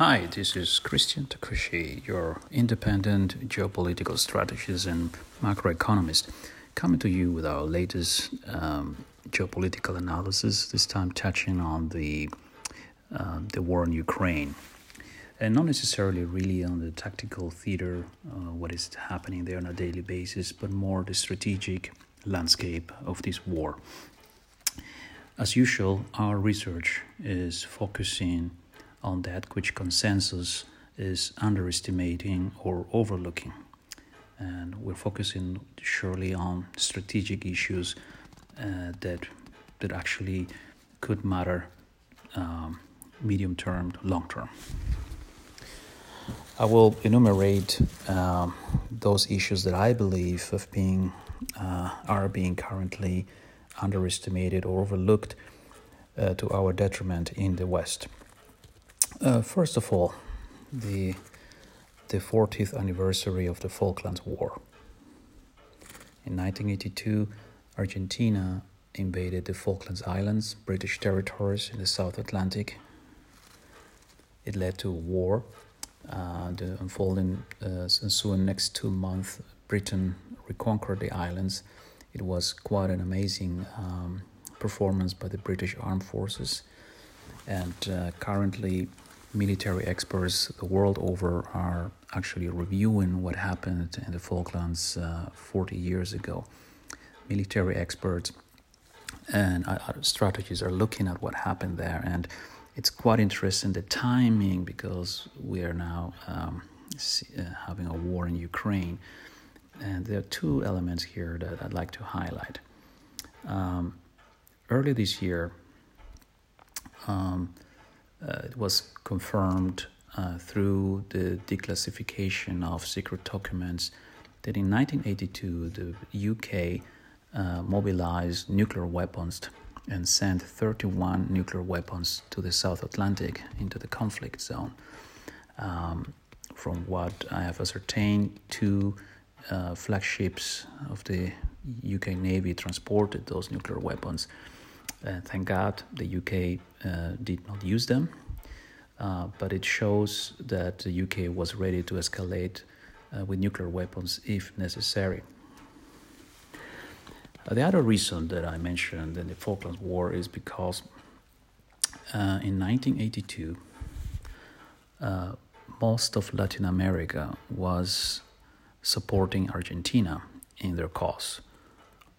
Hi, this is Christian Takushi, your independent geopolitical strategist and macroeconomist, coming to you with our latest um, geopolitical analysis. This time touching on the uh, the war in Ukraine, and not necessarily really on the tactical theater, uh, what is happening there on a daily basis, but more the strategic landscape of this war. As usual, our research is focusing on that which consensus is underestimating or overlooking. And we're focusing surely on strategic issues uh, that that actually could matter um, medium term, long term. I will enumerate um, those issues that I believe of being uh, are being currently underestimated or overlooked uh, to our detriment in the West. Uh, first of all, the the 40th anniversary of the Falklands War. In 1982, Argentina invaded the Falklands Islands, British territories in the South Atlantic. It led to war. Uh, the unfolding uh, ensuing next two months, Britain reconquered the islands. It was quite an amazing um, performance by the British Armed Forces. And uh, currently, military experts the world over are actually reviewing what happened in the Falklands uh, 40 years ago. Military experts and strategists are looking at what happened there, and it's quite interesting the timing because we are now um, uh, having a war in Ukraine, and there are two elements here that I'd like to highlight. Um, early this year, um, uh, it was confirmed uh, through the declassification of secret documents that in 1982 the UK uh, mobilized nuclear weapons and sent 31 nuclear weapons to the South Atlantic into the conflict zone. Um, from what I have ascertained, two uh, flagships of the UK Navy transported those nuclear weapons. Uh, thank God the UK uh, did not use them, uh, but it shows that the UK was ready to escalate uh, with nuclear weapons if necessary. Uh, the other reason that I mentioned in the Falklands War is because uh, in 1982, most of Latin America was supporting Argentina in their cause.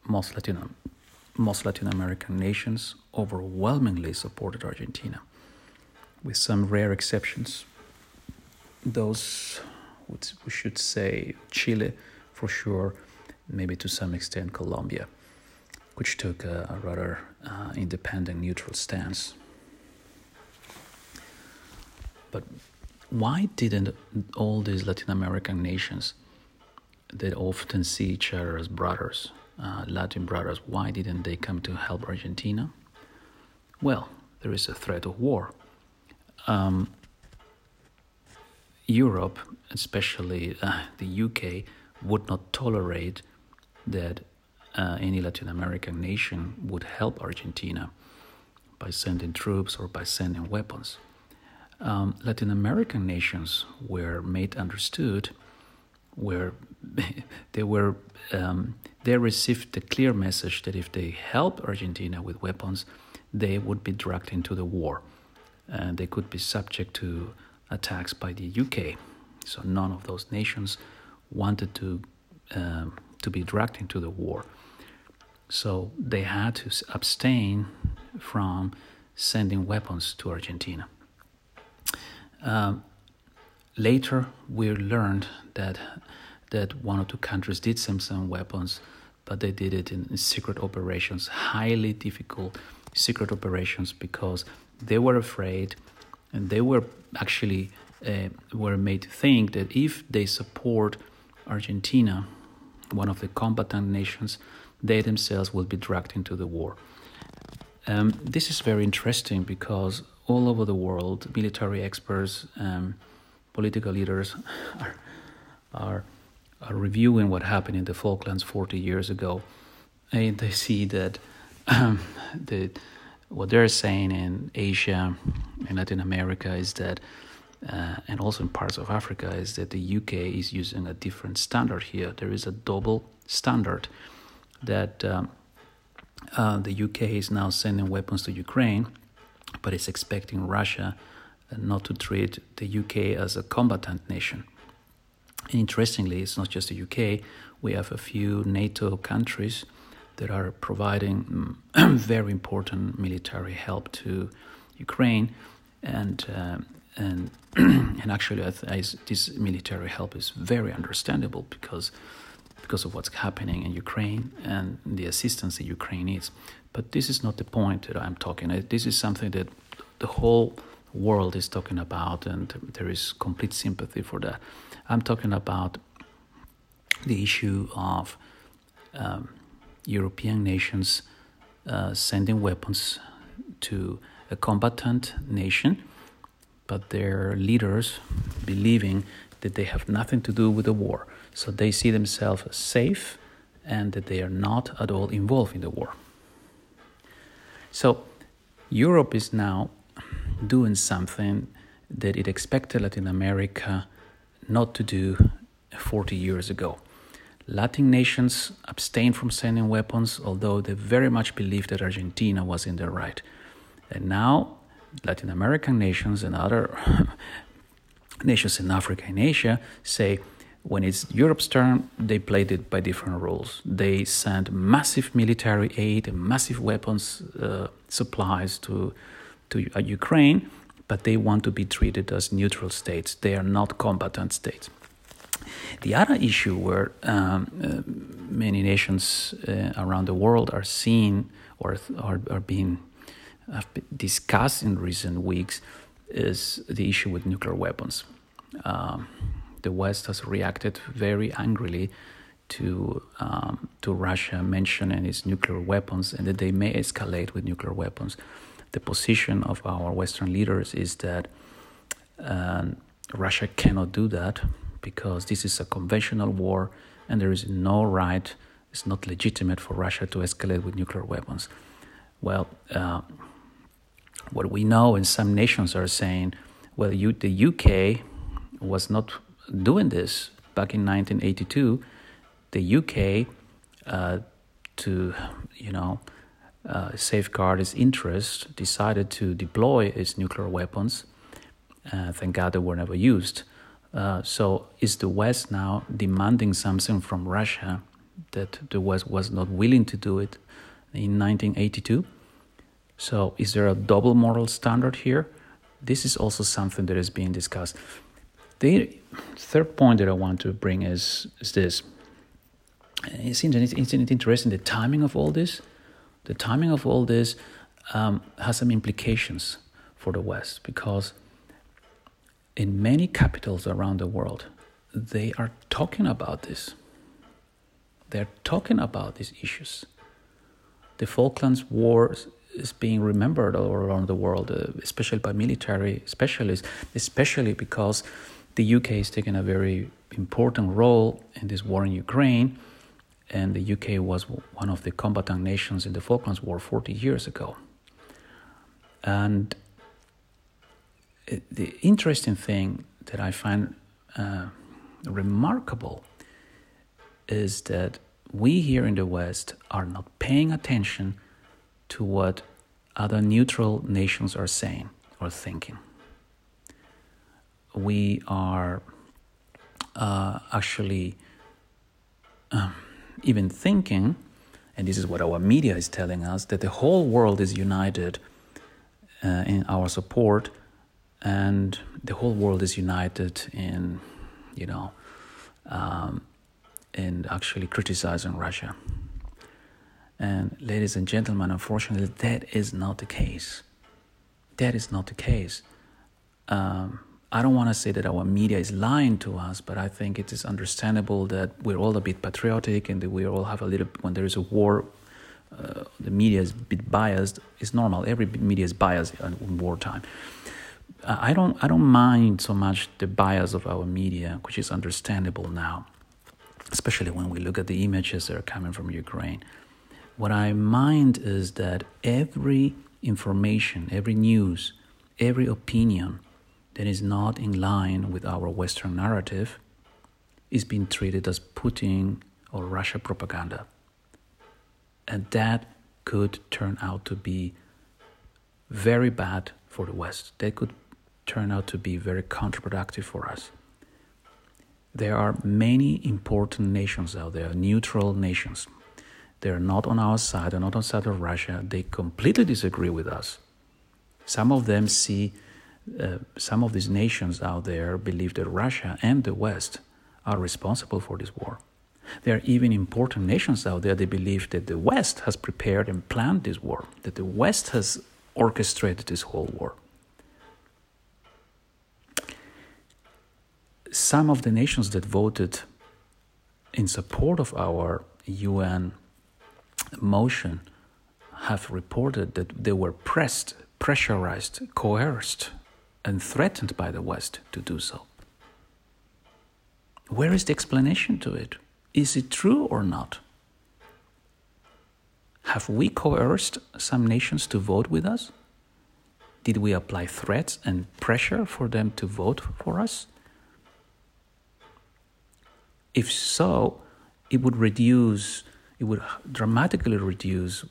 Most Latin, most Latin American nations overwhelmingly supported Argentina, with some rare exceptions. Those, we should say, Chile for sure, maybe to some extent Colombia, which took a, a rather uh, independent, neutral stance. But why didn't all these Latin American nations that often see each other as brothers, uh, Latin brothers, why didn't they come to help Argentina? Well, there is a threat of war. Um, Europe, especially uh, the UK, would not tolerate that uh, any Latin American nation would help Argentina by sending troops or by sending weapons um, Latin American nations were made understood, where they were um, they received the clear message that if they help Argentina with weapons, they would be dragged into the war, and they could be subject to attacks by the UK. So none of those nations wanted to um, to be dragged into the war. So they had to abstain from sending weapons to Argentina. Um, later, we learned that that one or two countries did send some weapons, but they did it in secret operations, highly difficult secret operations, because they were afraid, and they were actually uh, were made to think that if they support Argentina, one of the combatant nations, they themselves will be dragged into the war. Um, this is very interesting because all over the world, military experts, um, political leaders are, are, are reviewing what happened in the Falklands 40 years ago, and they see that um, the what they're saying in Asia and Latin America is that uh, and also in parts of Africa, is that the UK is using a different standard here. There is a double standard that um, uh, the UK is now sending weapons to Ukraine, but it's expecting Russia not to treat the UK as a combatant nation. And interestingly, it's not just the UK, we have a few NATO countries that are providing mm, very important military help to Ukraine, and uh, and and actually, this military help is very understandable because because of what's happening in Ukraine and the assistance that Ukraine needs. But this is not the point that I'm talking. This is something that the whole world is talking about, and there is complete sympathy for that. I'm talking about the issue of um, European nations uh, sending weapons to a combatant nation, but their leaders believing that they have nothing to do with the war. So they see themselves as safe and that they are not at all involved in the war. So Europe is now doing something that it expected Latin America not to do 40 years ago. Latin nations abstained from sending weapons, although they very much believed that Argentina was in the right. And now, Latin American nations and other nations in Africa and Asia say when it's Europe's turn, they played it by different rules. They sent massive military aid and massive weapons uh, supplies to to uh, Ukraine, but they want to be treated as neutral states. They are not combatant states. The other issue where um, uh, many nations uh, around the world are seen or are, are being discussed in recent weeks is the issue with nuclear weapons. Um, the West has reacted very angrily to um, to Russia mentioning its nuclear weapons and that they may escalate with nuclear weapons. The position of our Western leaders is that uh, Russia cannot do that because this is a conventional war and there is no right, it's not legitimate for Russia to escalate with nuclear weapons. Well, uh, what we know, and some nations are saying, well, you, the UK was not doing this back in 1982, the UK, uh, to you know uh, safeguard its interest, decided to deploy its nuclear weapons. Uh, thank God they were never used. Uh, so is the West now demanding something from Russia that the West was not willing to do it in 1982? So is there a double moral standard here? This is also something that is being discussed. The third point that I want to bring is, is this. It seems it, isn't interesting the timing of all this? The timing of all this um, has some implications for the West because in many capitals around the world, they are talking about this. They're talking about these issues. The Falklands War is being remembered all around the world, uh, especially by military specialists, especially because the UK is taking a very important role in this war in Ukraine, and the UK was one of the combatant nations in the Falklands War 40 years ago. And the interesting thing that I find uh, remarkable is that we here in the West are not paying attention to what other neutral nations are saying or thinking we are uh, actually um, even thinking, and this is what our media is telling us, that the whole world is united uh, in our support, and the whole world is united in, you know, um, in actually criticizing Russia. And ladies and gentlemen, unfortunately, that is not the case. That is not the case. Um, I don't want to say that our media is lying to us, but I think it is understandable that we're all a bit patriotic and that we all have a little, when there is a war, uh, the media is a bit biased. It's normal. Every media is biased in wartime. I don't, I don't mind so much the bias of our media, which is understandable now, especially when we look at the images that are coming from Ukraine. What I mind is that every information, every news, every opinion, that is not in line with our Western narrative is being treated as Putin or Russia propaganda. And that could turn out to be very bad for the West. That could turn out to be very counterproductive for us. There are many important nations out there, neutral nations. They're not on our side, they're not on the side of Russia. They completely disagree with us. Some of them see, uh, some of these nations out there believe that Russia and the West are responsible for this war. There are even important nations out there that believe that the West has prepared and planned this war, that the West has orchestrated this whole war. Some of the nations that voted in support of our UN motion have reported that they were pressed, pressurized, coerced, and threatened by the West to do so. Where is the explanation to it? Is it true or not? Have we coerced some nations to vote with us? Did we apply threats and pressure for them to vote for us? If so, it would reduce, it would dramatically reduce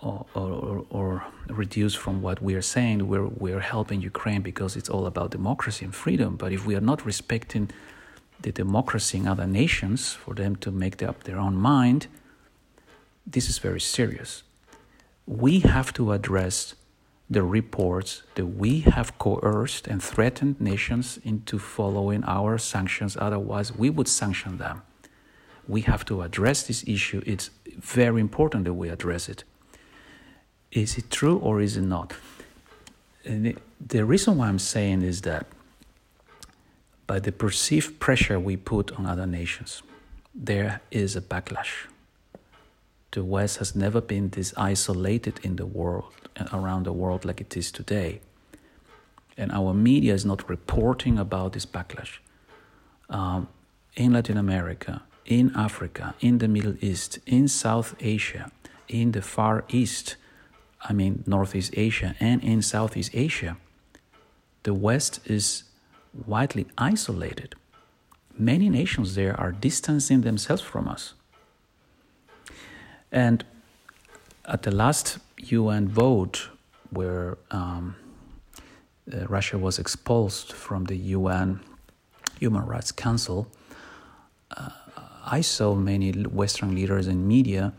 or, or, or, reduce from what we are saying. We're, we're helping Ukraine because it's all about democracy and freedom. But if we are not respecting the democracy in other nations for them to make up their own mind, this is very serious. We have to address the reports that we have coerced and threatened nations into following our sanctions, otherwise, we would sanction them. We have to address this issue. It's very important that we address it. Is it true or is it not? And the reason why I'm saying is that by the perceived pressure we put on other nations, there is a backlash. The West has never been this isolated in the world, around the world like it is today. And our media is not reporting about this backlash. Um, in Latin America, in Africa, in the Middle East, in South Asia, in the Far East, I mean Northeast Asia, and in Southeast Asia, the West is widely isolated. Many nations there are distancing themselves from us. And at the last UN vote, where um, uh, Russia was expulsed from the UN Human Rights Council, uh, I saw many Western leaders and media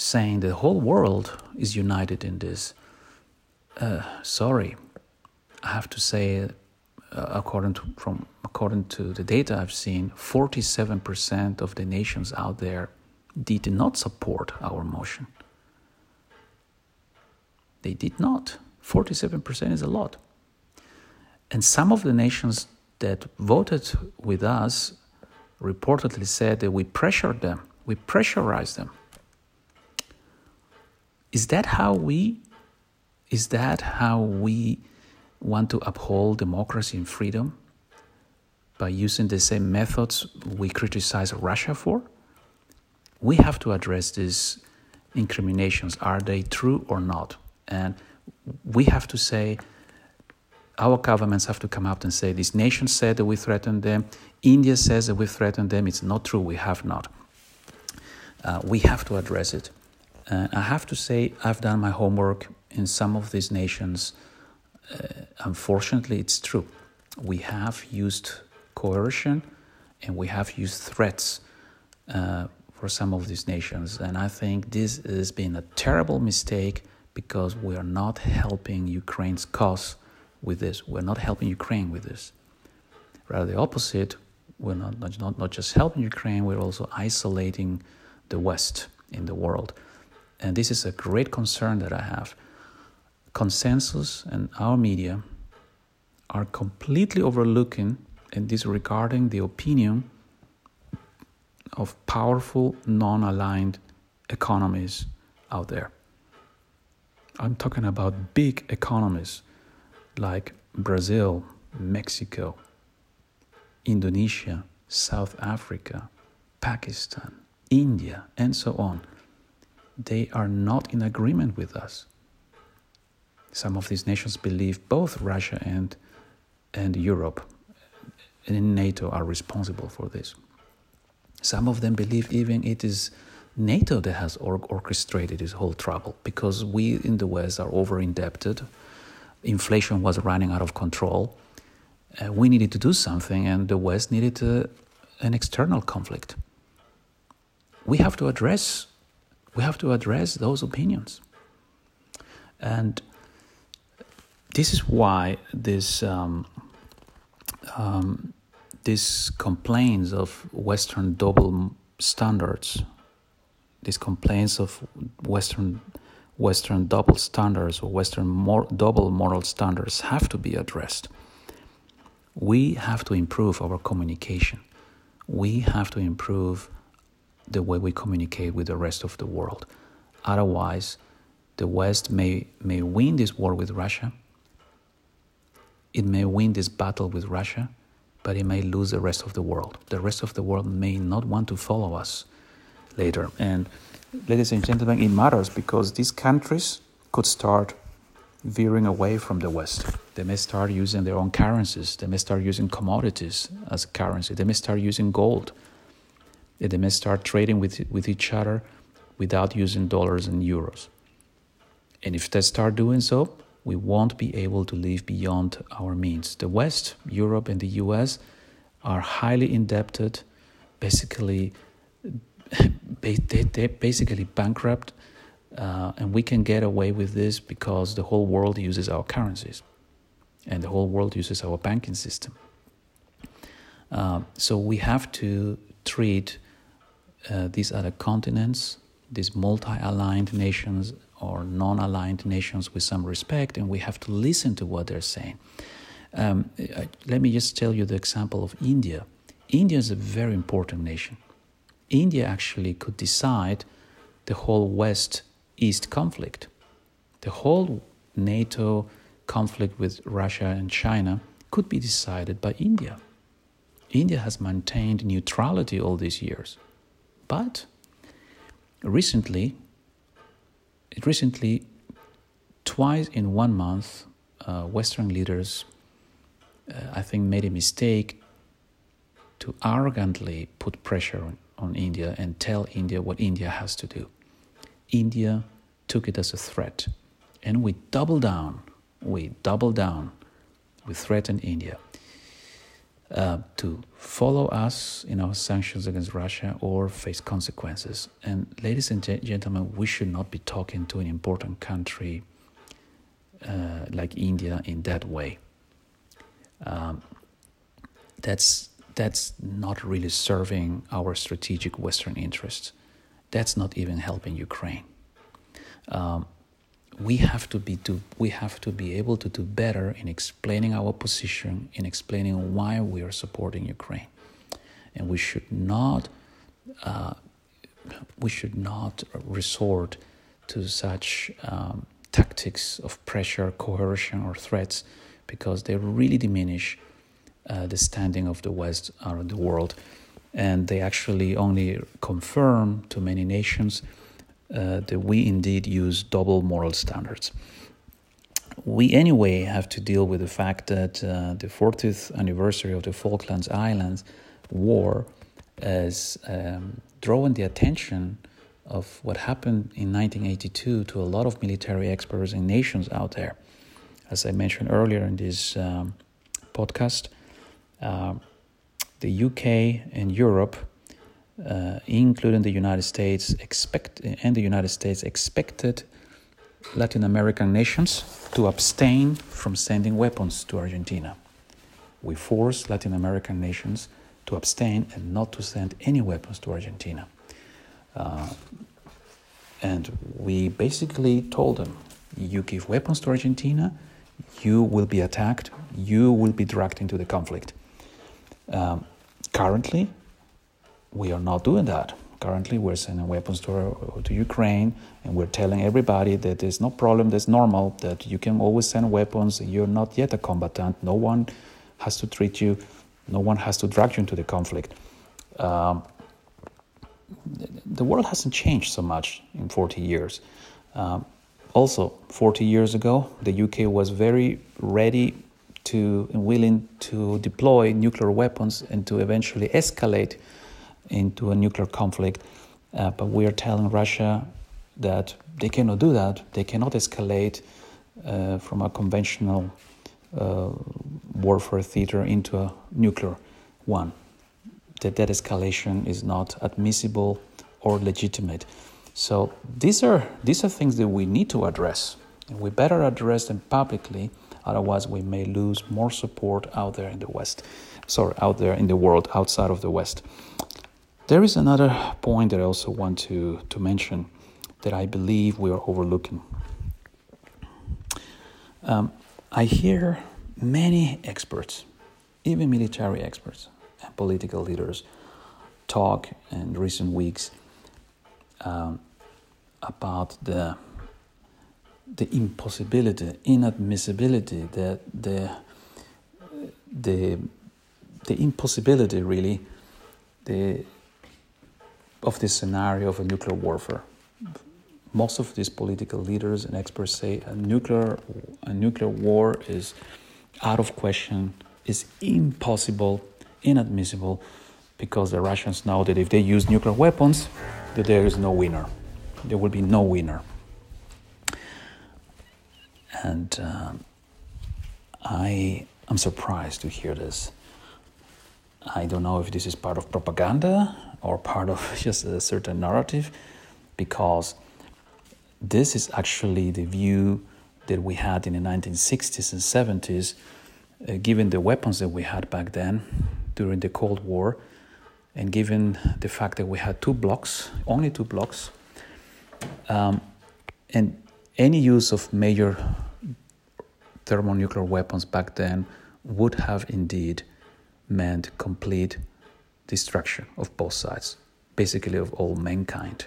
saying the whole world is united in this. Uh, sorry, I have to say uh, according to from according to the data I've seen, 47% of the nations out there did not support our motion. They did not. 47% is a lot. And some of the nations that voted with us reportedly said that we pressured them, we pressurized them. Is that how we is that how we want to uphold democracy and freedom by using the same methods we criticize Russia for? We have to address these incriminations. Are they true or not? And we have to say, our governments have to come out and say, this nation said that we threatened them. India says that we threatened them. It's not true. We have not. Uh, we have to address it. Uh, I have to say, I've done my homework in some of these nations uh, unfortunately, it's true. We have used coercion and we have used threats uh, for some of these nations. And I think this has been a terrible mistake because we are not helping Ukraine's cause with this. We're not helping Ukraine with this. Rather, the opposite. We're not, not, not just helping Ukraine, we're also isolating the West in the world. And this is a great concern that I have consensus and our media are completely overlooking and disregarding the opinion of powerful, non aligned economies out there. I'm talking about big economies like Brazil, Mexico, Indonesia, South Africa, Pakistan, India, and so on. They are not in agreement with us. Some of these nations believe both Russia and and Europe and NATO are responsible for this. Some of them believe even it is NATO that has or- orchestrated this whole trouble because we in the West are over indebted. Inflation was running out of control. Uh, we needed to do something, and the West needed uh, an external conflict. We have to address we have to address those opinions, and this is why this um, um, these complaints of Western double standards, these complaints of Western Western double standards or Western mor- double moral standards have to be addressed. We have to improve our communication. We have to improve the way we communicate with the rest of the world. Otherwise, the West may, may win this war with Russia. It may win this battle with Russia but it may lose the rest of the world. The rest of the world may not want to follow us later. And ladies and gentlemen, it matters because these countries could start veering away from the West. They may start using their own currencies. They may start using commodities as currency. They may start using gold. They may start trading with, with each other without using dollars and euros. And if they start doing so, we won't be able to live beyond our means. The West, Europe, and the US are highly indebted, basically, they're basically bankrupt, uh, and we can get away with this because the whole world uses our currencies, and the whole world uses our banking system. Uh, so we have to treat uh, these other continents, these multi-aligned nations or non aligned nations with some respect, and we have to listen to what they're saying. Um, let me just tell you the example of India. India is a very important nation. India actually could decide the whole West East conflict. The whole NATO conflict with Russia and China could be decided by India. India has maintained neutrality all these years. But recently, recently, twice in one month, uh, Western leaders, uh, I think, made a mistake to arrogantly put pressure on, on India and tell India what India has to do. India took it as a threat, and we doubled down. We doubled down. We threatened India. Uh, to follow us in our sanctions against Russia or face consequences. And, ladies and gentlemen, we should not be talking to an important country uh, like India in that way. Um, that's that's not really serving our strategic Western interests. That's not even helping Ukraine. Um, we have to be to, we have to be able to do better in explaining our position, in explaining why we are supporting Ukraine, and we should not uh, we should not resort to such um, tactics of pressure, coercion, or threats because they really diminish uh, the standing of the West around the world, and they actually only confirm to many nations uh, that we indeed use double moral standards. We anyway have to deal with the fact that uh, the 40th anniversary of the Falklands Islands War has um, drawn the attention of what happened in 1982 to a lot of military experts and nations out there. As I mentioned earlier in this um, podcast, uh, the UK and Europe uh, including the United States, expect and the United States expected Latin American nations to abstain from sending weapons to Argentina. We forced Latin American nations to abstain and not to send any weapons to Argentina. Uh, and we basically told them you give weapons to Argentina, you will be attacked, you will be dragged into the conflict. Um, currently, we are not doing that. Currently, we're sending weapons to, to Ukraine, and we're telling everybody that there's no problem, that's normal, that you can always send weapons, you're not yet a combatant, no one has to treat you, no one has to drag you into the conflict. Um, the world hasn't changed so much in 40 years. Um, also, 40 years ago, the UK was very ready to and willing to deploy nuclear weapons and to eventually escalate into a nuclear conflict. Uh, but we are telling Russia that they cannot do that. They cannot escalate uh, from a conventional uh, warfare theater into a nuclear one. That that escalation is not admissible or legitimate. So these are these are things that we need to address, and we better address them publicly. Otherwise, we may lose more support out there in the West. Sorry, out there in the world outside of the West. There is another point that I also want to, to mention that I believe we are overlooking. Um, I hear many experts, even military experts and political leaders, talk in recent weeks um, about the the impossibility, inadmissibility, the the the the impossibility really the of this scenario of a nuclear warfare. Most of these political leaders and experts say a nuclear a nuclear war is out of question, is impossible, inadmissible, because the Russians know that if they use nuclear weapons, that there is no winner. There will be no winner. And um, I am surprised to hear this. I don't know if this is part of propaganda or part of just a certain narrative, because this is actually the view that we had in the 1960s and 70s, uh, given the weapons that we had back then during the Cold War, and given the fact that we had two blocks, only two blocks, um, and any use of major thermonuclear weapons back then would have indeed meant complete destruction of both sides, basically of all mankind.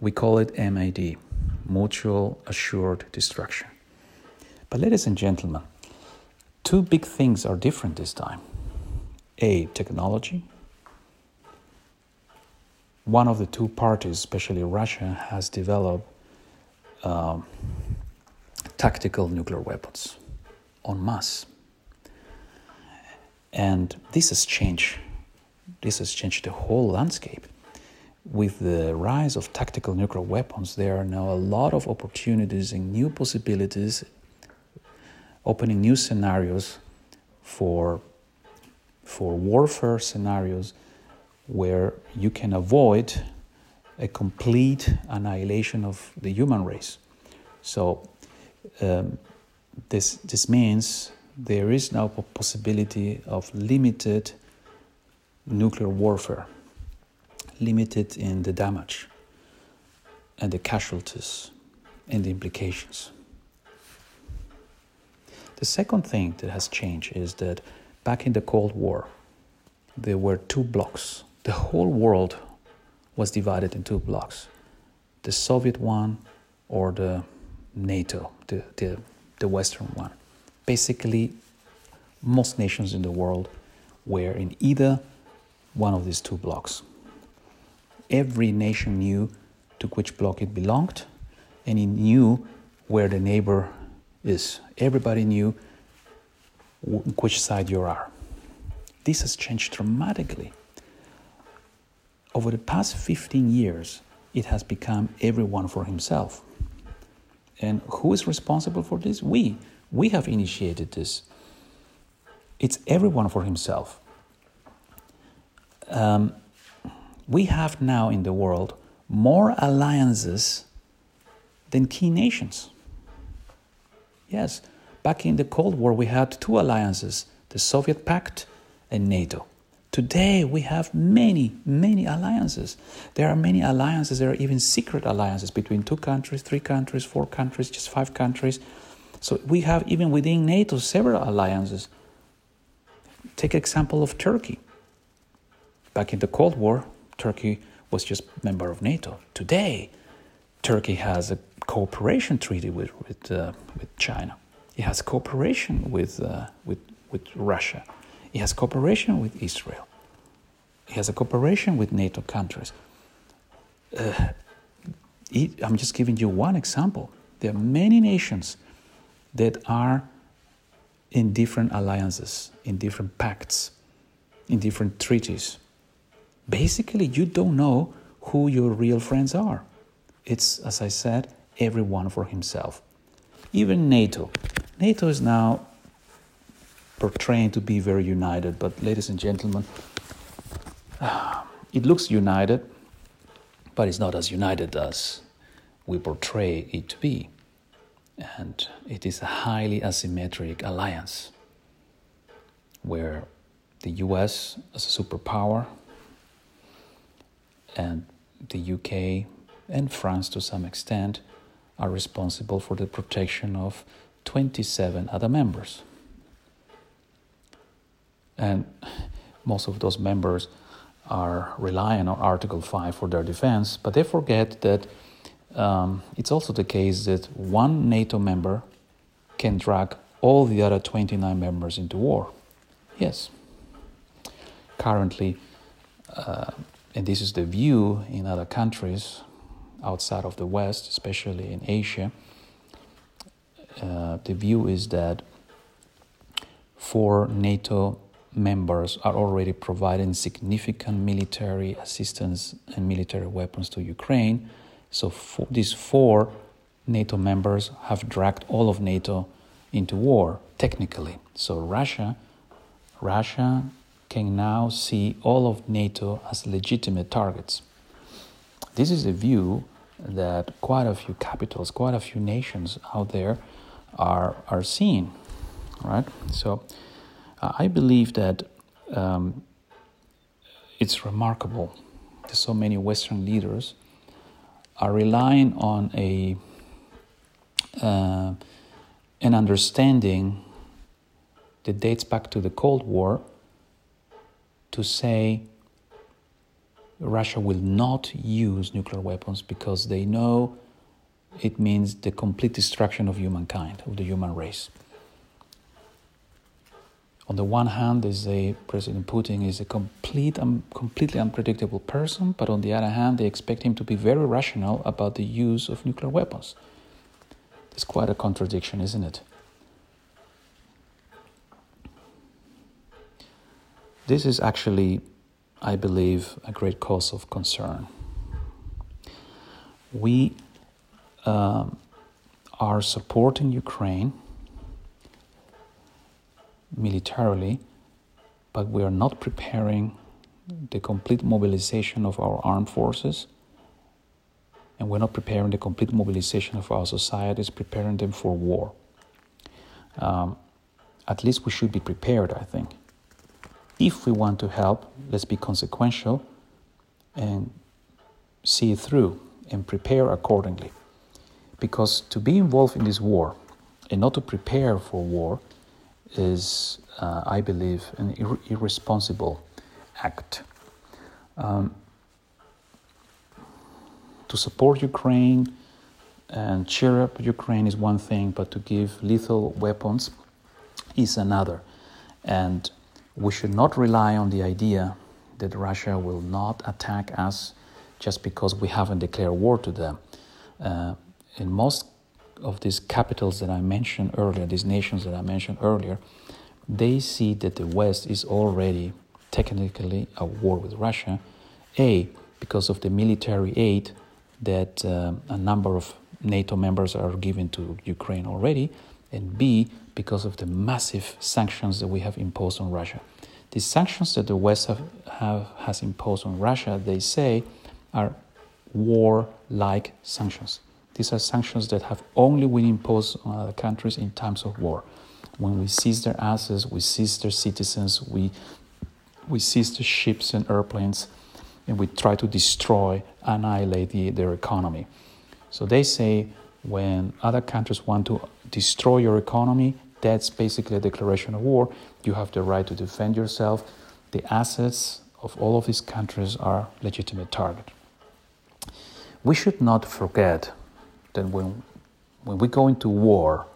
We call it MAD, mutual assured destruction. But, ladies and gentlemen, two big things are different this time. A, technology. One of the two parties, especially Russia, has developed um, tactical nuclear weapons en masse. And this has changed this has changed the whole landscape. With the rise of tactical nuclear weapons, there are now a lot of opportunities and new possibilities, opening new scenarios for, for warfare scenarios where you can avoid a complete annihilation of the human race. So, um, this, this means there is now a possibility of limited nuclear warfare, limited in the damage and the casualties and the implications. The second thing that has changed is that back in the Cold War, there were two blocks. The whole world was divided in two blocks the Soviet one or the NATO, the, the, the Western one. Basically, most nations in the world were in either one of these two blocks. Every nation knew to which block it belonged, and it knew where the neighbor is. Everybody knew which side you are. This has changed dramatically. Over the past 15 years, it has become everyone for himself. And who is responsible for this? We. We have initiated this. It's everyone for himself um, we have now in the world more alliances than key nations. Yes, back in the Cold War, we had two alliances the Soviet Pact and NATO. Today, we have many, many alliances. There are many alliances, there are even secret alliances between two countries, three countries, four countries, just five countries. So we have even within NATO several alliances. Take example of Turkey. Back in the Cold War, Turkey was just member of NATO. Today, Turkey has a cooperation treaty with with, uh, with China. It has cooperation with uh, with with Russia. It has cooperation with Israel. It has a cooperation with NATO countries. Uh, it, I'm just giving you one example. There are many nations that are in different alliances, in different pacts, in different treaties. Basically, you don't know who your real friends are. It's, as I said, everyone for himself. Even NATO. NATO is now portraying to be very united, but ladies and gentlemen, it looks united, but it's not as united as we portray it to be. And it is a highly asymmetric alliance where the US, as a superpower, and the UK and France to some extent are responsible for the protection of 27 other members. And most of those members are relying on Article 5 for their defense, but they forget that um, it's also the case that one NATO member can drag all the other 29 members into war. Yes. Currently, uh, and this is the view in other countries outside of the West, especially in Asia, uh, the view is that four NATO members are already providing significant military assistance and military weapons to Ukraine. So for these four NATO members have dragged all of NATO into war technically. So Russia, Russia can now see all of NATO as legitimate targets. This is a view that quite a few capitals, quite a few nations out there are are seeing, right? So I believe that um, it's remarkable that so many Western leaders are relying on a uh, an understanding that dates back to the Cold War to say Russia will not use nuclear weapons because they know it means the complete destruction of humankind, of the human race. On the one hand, they say President Putin is a complete, um, completely unpredictable person, but on the other hand, they expect him to be very rational about the use of nuclear weapons. It's quite a contradiction, isn't it? This is actually, I believe, a great cause of concern. We um, are supporting Ukraine militarily, but we are not preparing the complete mobilization of our armed forces, and we're not preparing the complete mobilization of our societies, preparing them for war. Um, at least we should be prepared, I think. If we want to help, let's be consequential and see it through and prepare accordingly. Because to be involved in this war and not to prepare for war is, uh, I believe, an ir- irresponsible act. Um, to support Ukraine and cheer up Ukraine is one thing, but to give lethal weapons is another. And we should not rely on the idea that Russia will not attack us just because we haven't declared war to them. Uh, in most of these capitals that I mentioned earlier, these nations that I mentioned earlier, they see that the West is already technically at war with Russia. A, because of the military aid that uh, a number of NATO members are giving to Ukraine already, and B, because of the massive sanctions that we have imposed on Russia. The sanctions that the West have, have has imposed on Russia, they say, are war-like sanctions. These are sanctions that have only been imposed on other countries in times of war. When we seize their assets, we seize their citizens, we, we seize the ships and airplanes, and we try to destroy, annihilate the, their economy. So they say when other countries want to destroy your economy, that's basically a declaration of war. You have the right to defend yourself. The assets of all of these countries are legitimate target. We should not forget that when, when we go into war,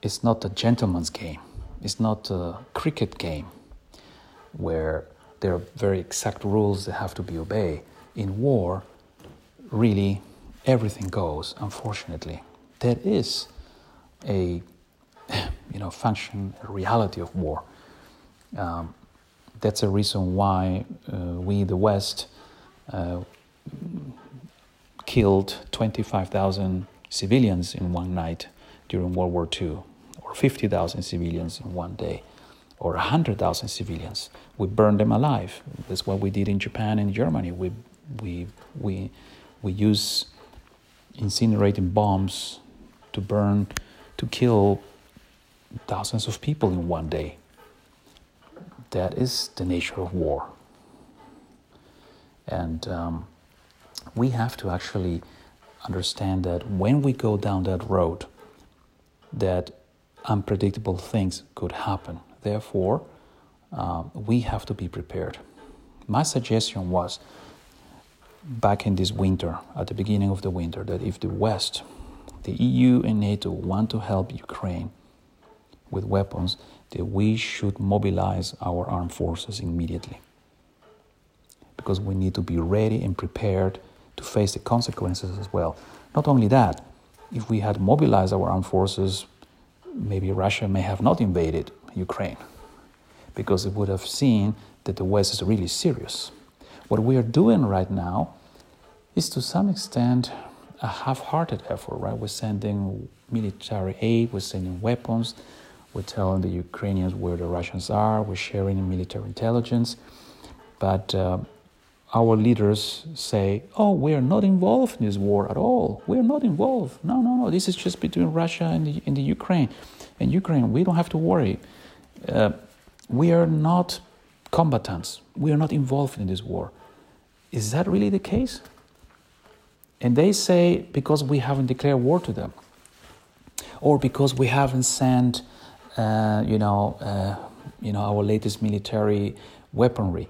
it's not a gentleman's game. It's not a cricket game where there are very exact rules that have to be obeyed. In war, really, everything goes, unfortunately. There is a you know, function, a reality of war. Um, that's a reason why uh, we, the West, uh, killed 25,000 civilians in one night during World War II, or 50,000 civilians in one day, or 100,000 civilians. We burned them alive. That's what we did in Japan and Germany. We, we, we, we use incinerating bombs to burn, to kill thousands of people in one day. That is the nature of war. And um, we have to actually understand that when we go down that road, that unpredictable things could happen. Therefore, uh, we have to be prepared. My suggestion was back in this winter, at the beginning of the winter, that if the West, the EU and NATO want to help Ukraine with weapons, that we should mobilize our armed forces immediately. Because we need to be ready and prepared to face the consequences as well. Not only that, if we had mobilized our armed forces, maybe Russia may have not invaded Ukraine because it would have seen that the West is really serious. What we are doing right now is to some extent a half hearted effort, right? We're sending military aid, we're sending weapons, we're telling the Ukrainians where the Russians are, we're sharing military intelligence. But uh, our leaders say, oh, we are not involved in this war at all. We are not involved. No, no, no. This is just between Russia and the, and the Ukraine. And Ukraine, we don't have to worry. Uh, we are not combatants. We are not involved in this war. Is that really the case? And they say because we haven't declared war to them, or because we haven't sent, uh, you know, uh, you know, our latest military weaponry.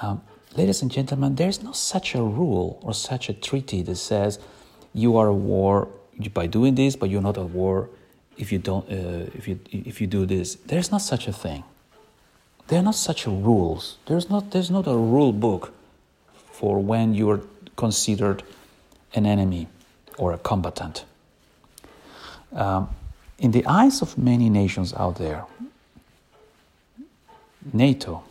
Um, Ladies and gentlemen, there's no such a rule or such a treaty that says you are at war by doing this, but you're not at war if you don't uh, if you if you do this. There's not such a thing. There are not such rules. There's not there's not a rule book for when you are considered an enemy or a combatant. Um, in the eyes of many nations out there, NATO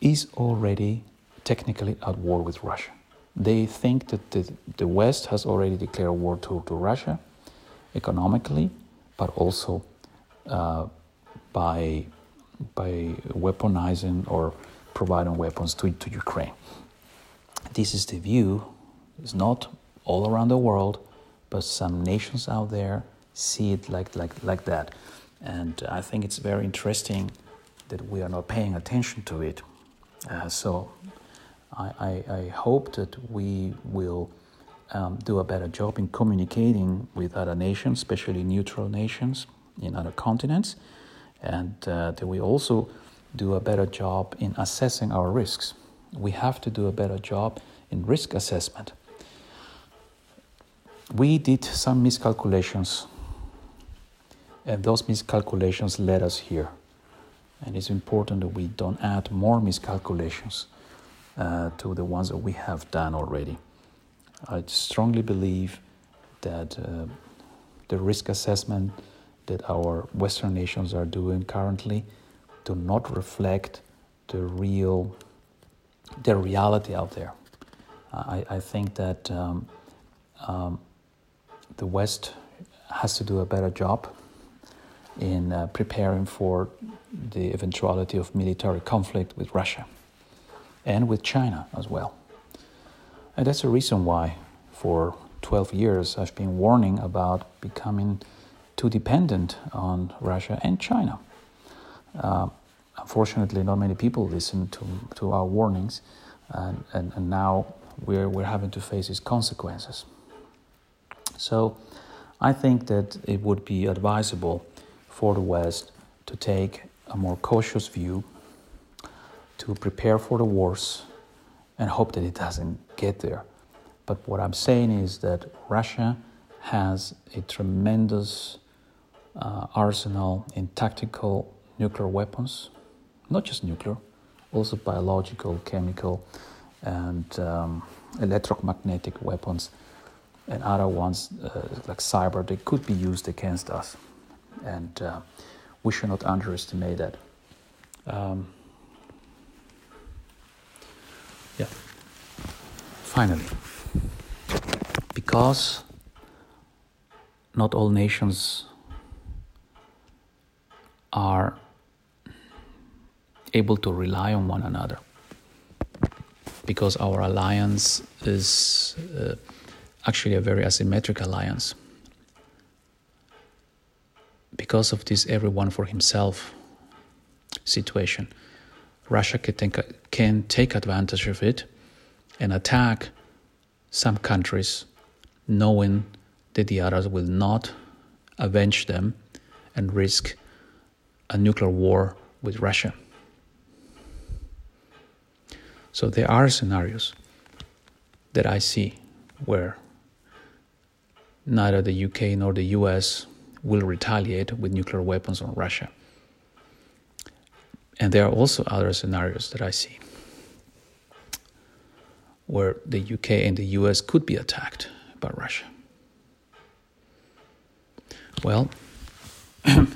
is already technically at war with Russia. They think that the, the West has already declared war to, to Russia economically, but also uh, by, by weaponizing or providing weapons to, to Ukraine. This is the view, it's not all around the world, but some nations out there see it like, like, like that. And I think it's very interesting that we are not paying attention to it uh, so I, I, I, hope that we will um, do a better job in communicating with other nations, especially neutral nations in other continents, and uh, that we also do a better job in assessing our risks. We have to do a better job in risk assessment. We did some miscalculations, and those miscalculations led us here. And it's important that we don't add more miscalculations uh, to the ones that we have done already. I strongly believe that uh, the risk assessment that our Western nations are doing currently do not reflect the real, the reality out there. I, I think that um, um, the West has to do a better job in uh, preparing for the eventuality of military conflict with Russia and with China as well. And that's the reason why, for 12 years, I've been warning about becoming too dependent on Russia and China. Uh, unfortunately, not many people listen to, to our warnings, and, and, and now we're, we're having to face its consequences. So, I think that it would be advisable for the West to take a more cautious view, to prepare for the worst, and hope that it doesn't get there. But what I'm saying is that Russia has a tremendous uh, arsenal in tactical nuclear weapons, not just nuclear, also biological, chemical, and um, electromagnetic weapons, and other ones uh, like cyber, they could be used against us. and uh, we should not underestimate that. Um, yeah. Finally, because not all nations are able to rely on one another because our alliance is uh, actually a very asymmetric alliance. Because of this everyone for himself situation, Russia can take, can take advantage of it and attack some countries knowing that the others will not avenge them and risk a nuclear war with Russia. So there are scenarios that I see where neither the UK nor the US will retaliate with nuclear weapons on Russia. And there are also other scenarios that I see where the UK and the US could be attacked by Russia. Well,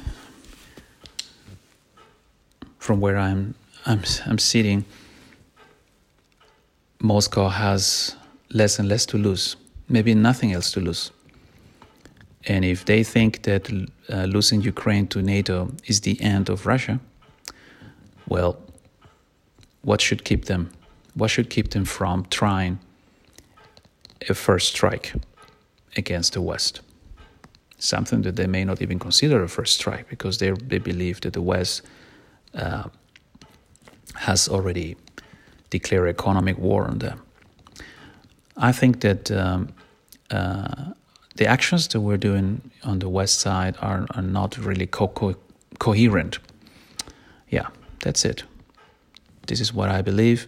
from where I'm, I'm, I'm sitting, Moscow has less and less to lose, maybe nothing else to lose. And if they think that uh, losing Ukraine to NATO is the end of Russia, well, what should keep them? What should keep them from trying a first strike against the West? Something that they may not even consider a first strike because they they believe that the West uh, has already declared economic war on them. I think that um, uh, the actions that we're doing on the west side are, are not really co- co- coherent. Yeah, that's it. This is what I believe.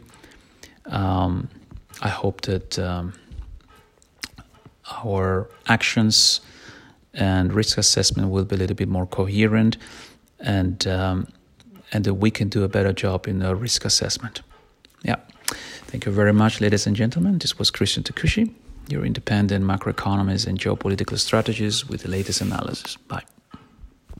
Um, I hope that um, our actions and risk assessment will be a little bit more coherent and um, and that we can do a better job in the risk assessment. Yeah. Thank you very much, ladies and gentlemen. This was Christian Takushi, your independent macroeconomist and geopolitical strategist with the latest analysis. Bye.